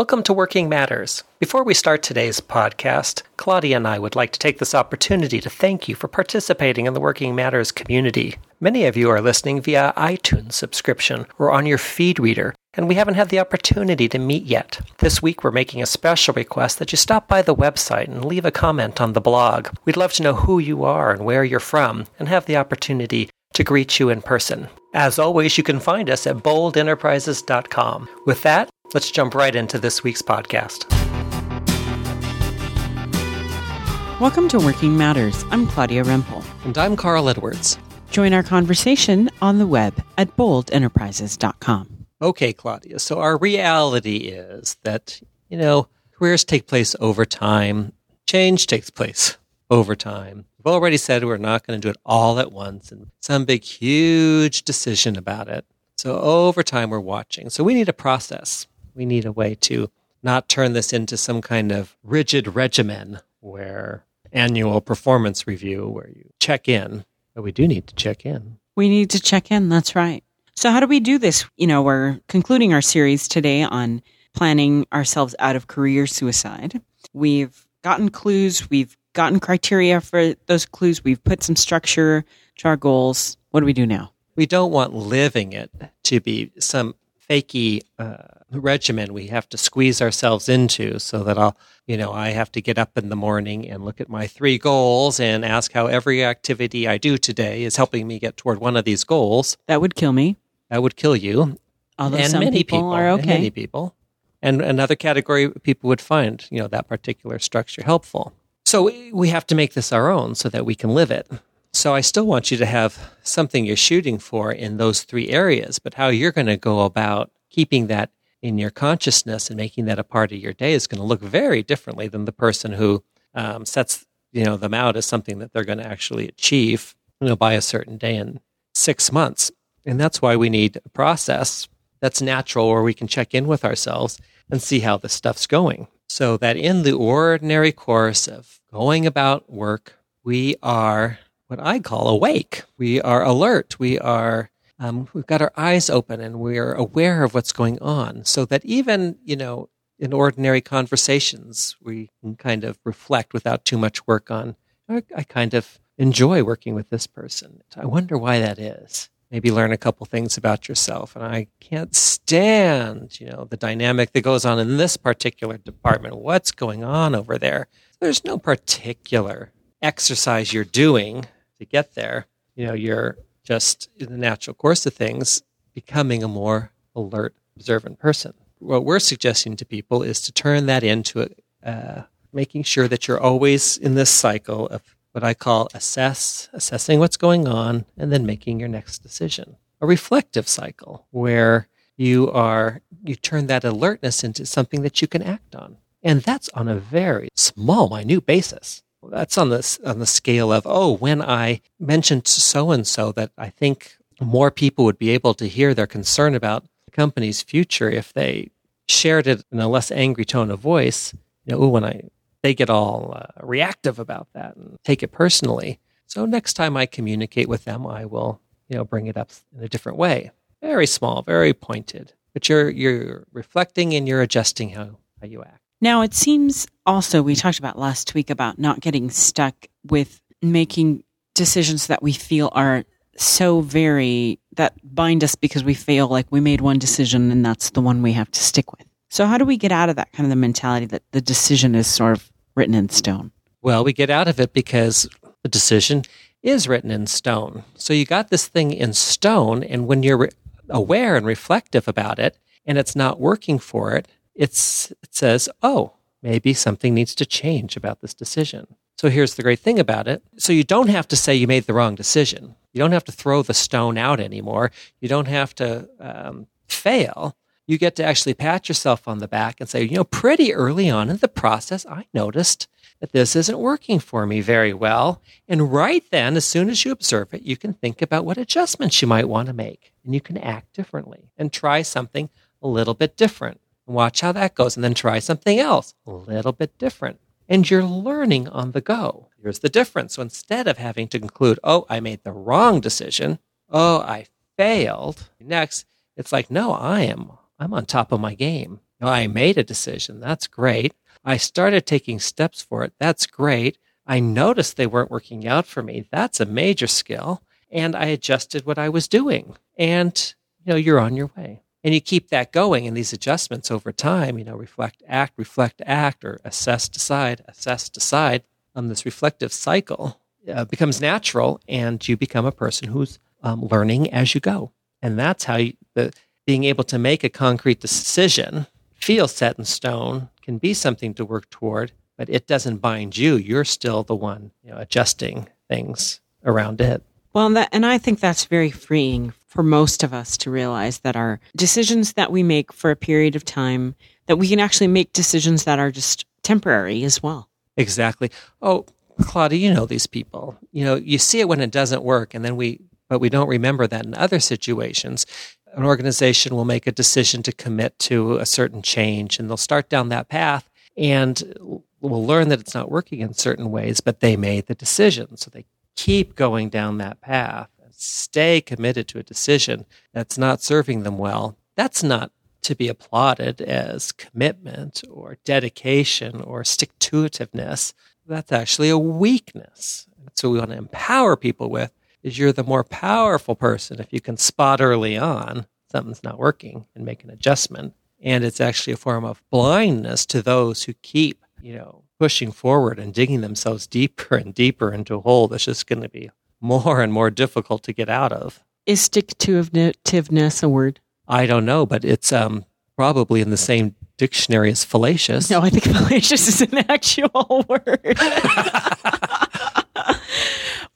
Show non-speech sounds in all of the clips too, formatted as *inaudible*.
Welcome to Working Matters. Before we start today's podcast, Claudia and I would like to take this opportunity to thank you for participating in the Working Matters community. Many of you are listening via iTunes subscription or on your feed reader, and we haven't had the opportunity to meet yet. This week, we're making a special request that you stop by the website and leave a comment on the blog. We'd love to know who you are and where you're from, and have the opportunity to greet you in person. As always, you can find us at boldenterprises.com. With that, let's jump right into this week's podcast. Welcome to Working Matters. I'm Claudia Rempel. And I'm Carl Edwards. Join our conversation on the web at boldenterprises.com. Okay, Claudia. So our reality is that, you know, careers take place over time, change takes place over time. We've already said we're not going to do it all at once and some big, huge decision about it. So over time, we're watching. So we need a process. We need a way to not turn this into some kind of rigid regimen where annual performance review where you check in, but we do need to check in. We need to check in. That's right. So how do we do this? You know, we're concluding our series today on planning ourselves out of career suicide. We've gotten clues. We've gotten criteria for those clues. We've put some structure to our goals. What do we do now? We don't want living it to be some fakey uh, regimen we have to squeeze ourselves into so that I'll, you know, I have to get up in the morning and look at my three goals and ask how every activity I do today is helping me get toward one of these goals. That would kill me. That would kill you. Although and some many people, are and okay. many people. And another category people would find, you know, that particular structure helpful. So we have to make this our own so that we can live it. So I still want you to have something you're shooting for in those three areas, but how you're going to go about keeping that in your consciousness and making that a part of your day is going to look very differently than the person who um, sets you know them out as something that they're going to actually achieve you know by a certain day in six months. And that's why we need a process that's natural where we can check in with ourselves and see how this stuff's going. So that in the ordinary course of going about work, we are what I call awake. We are alert. We are, um, we've got our eyes open and we are aware of what's going on so that even, you know, in ordinary conversations, we can kind of reflect without too much work on, I, I kind of enjoy working with this person. I wonder why that is maybe learn a couple things about yourself. And I can't stand, you know, the dynamic that goes on in this particular department. What's going on over there? There's no particular exercise you're doing to get there. You know, you're just in the natural course of things becoming a more alert, observant person. What we're suggesting to people is to turn that into uh, making sure that you're always in this cycle of what I call assess, assessing what's going on, and then making your next decision. A reflective cycle where you are, you turn that alertness into something that you can act on. And that's on a very small, minute basis. That's on the, on the scale of, oh, when I mentioned so and so that I think more people would be able to hear their concern about the company's future if they shared it in a less angry tone of voice. You know, ooh, when I they get all uh, reactive about that and take it personally. So next time I communicate with them, I will, you know, bring it up in a different way. Very small, very pointed, but you're you're reflecting and you're adjusting how, how you act. Now, it seems also, we talked about last week about not getting stuck with making decisions that we feel are so very, that bind us because we feel like we made one decision and that's the one we have to stick with. So, how do we get out of that kind of the mentality that the decision is sort of written in stone? Well, we get out of it because the decision is written in stone. So you got this thing in stone, and when you're re- aware and reflective about it, and it's not working for it, it's it says, "Oh, maybe something needs to change about this decision." So here's the great thing about it. So you don't have to say you made the wrong decision. You don't have to throw the stone out anymore. You don't have to um, fail you get to actually pat yourself on the back and say, you know, pretty early on in the process, I noticed that this isn't working for me very well. And right then, as soon as you observe it, you can think about what adjustments you might want to make and you can act differently and try something a little bit different. Watch how that goes and then try something else a little bit different. And you're learning on the go. Here's the difference. So instead of having to conclude, oh, I made the wrong decision, oh, I failed, next, it's like, no, I am I'm on top of my game. I made a decision. That's great. I started taking steps for it. That's great. I noticed they weren't working out for me. That's a major skill. And I adjusted what I was doing. And, you know, you're on your way. And you keep that going and these adjustments over time, you know, reflect, act, reflect, act, or assess, decide, assess, decide. Um, this reflective cycle uh, becomes natural and you become a person who's um, learning as you go. And that's how you, the, being able to make a concrete decision feel set in stone can be something to work toward, but it doesn't bind you. You're still the one you know, adjusting things around it. Well, and, that, and I think that's very freeing for most of us to realize that our decisions that we make for a period of time, that we can actually make decisions that are just temporary as well. Exactly. Oh, Claudia, you know these people. You know, you see it when it doesn't work, and then we, but we don't remember that in other situations an organization will make a decision to commit to a certain change and they'll start down that path and will learn that it's not working in certain ways, but they made the decision. So they keep going down that path stay committed to a decision that's not serving them well. That's not to be applauded as commitment or dedication or stick to itiveness. That's actually a weakness. That's what we want to empower people with is you're the more powerful person if you can spot early on something's not working and make an adjustment. And it's actually a form of blindness to those who keep, you know, pushing forward and digging themselves deeper and deeper into a hole that's just going to be more and more difficult to get out of. Is stick to itiveness a word? I don't know, but it's um, probably in the same dictionary as fallacious. No, I think fallacious is an actual *laughs* word.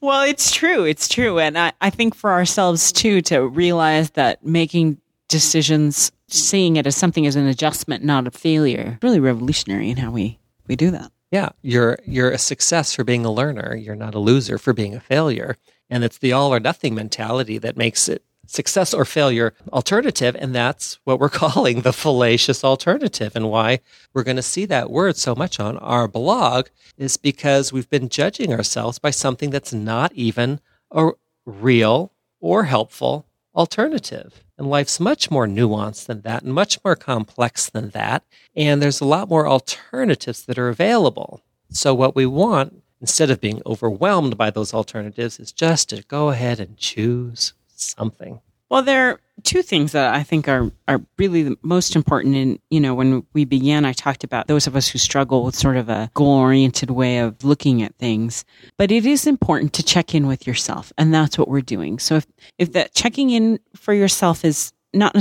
Well, it's true. It's true. And I, I think for ourselves too, to realize that making decisions, seeing it as something as an adjustment, not a failure, really revolutionary in how we, we do that. Yeah. You're, you're a success for being a learner. You're not a loser for being a failure. And it's the all or nothing mentality that makes it success or failure alternative. And that's what we're *laughs* calling the fallacious alternative. And why we're going to see that word so much on our blog is because we've been judging ourselves by something that's not even a real or helpful alternative. And life's much more nuanced than that and much more complex than that. And there's a lot more alternatives that are available. So, what we want, instead of being overwhelmed by those alternatives, is just to go ahead and choose something. Well, there are two things that I think are, are really the most important. And, you know, when we began, I talked about those of us who struggle with sort of a goal oriented way of looking at things. But it is important to check in with yourself. And that's what we're doing. So if, if that checking in for yourself is not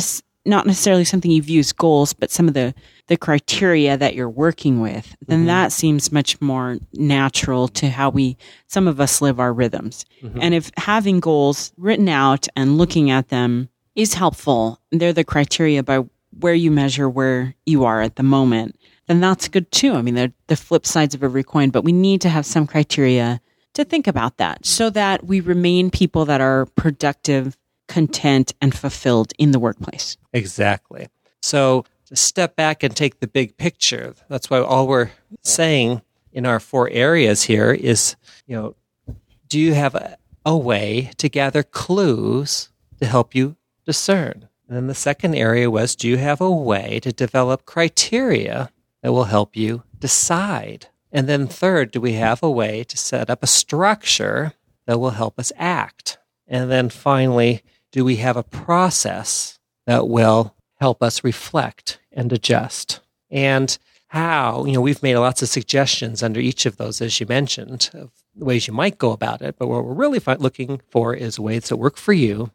not necessarily something you view as goals, but some of the, the criteria that you're working with, then mm-hmm. that seems much more natural to how we, some of us live our rhythms. Mm-hmm. And if having goals written out and looking at them is helpful, they're the criteria by where you measure where you are at the moment, then that's good too. I mean, they're the flip sides of every coin, but we need to have some criteria to think about that so that we remain people that are productive content, and fulfilled in the workplace. Exactly. So step back and take the big picture, that's why all we're saying in our four areas here is, you know, do you have a, a way to gather clues to help you discern? And then the second area was, do you have a way to develop criteria that will help you decide? And then third, do we have a way to set up a structure that will help us act? And then finally, do we have a process that will help us reflect and adjust? And how, you know, we've made lots of suggestions under each of those, as you mentioned, of ways you might go about it. But what we're really looking for is ways that work for you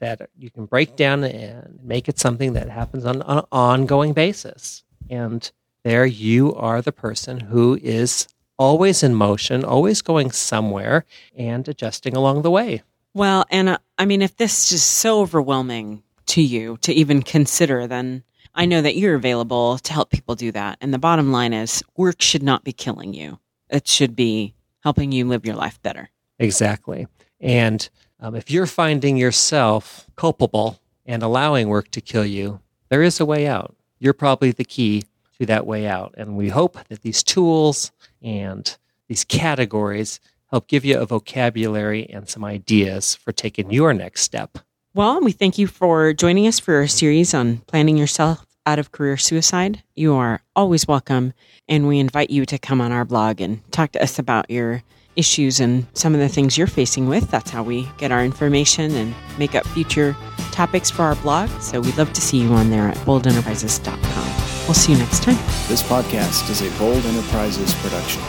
that you can break down and make it something that happens on, an ongoing basis. And there you are the person who is always in motion, always going somewhere and adjusting along the way. Well, and I mean, if this is so overwhelming to you to even consider, then I know that you're available to help people do that. And the bottom line is work should not be killing you. It should be helping you live your life better. Exactly. And um, if you're finding yourself culpable and allowing work to kill you, there is a way out. You're probably the key to that way out. And we hope that these tools and these categories help give you a vocabulary and some ideas for taking your next step. Well, we thank you for joining us for our series on planning yourself out of career suicide, you are always welcome. And we invite you to come on our blog and talk to us about your issues and some of the things you're facing with. That's how we get our information and make up future topics for our blog. So we'd love to see you on there at boldenterprises.com. We'll see you next time. This podcast is a Bold Enterprises production.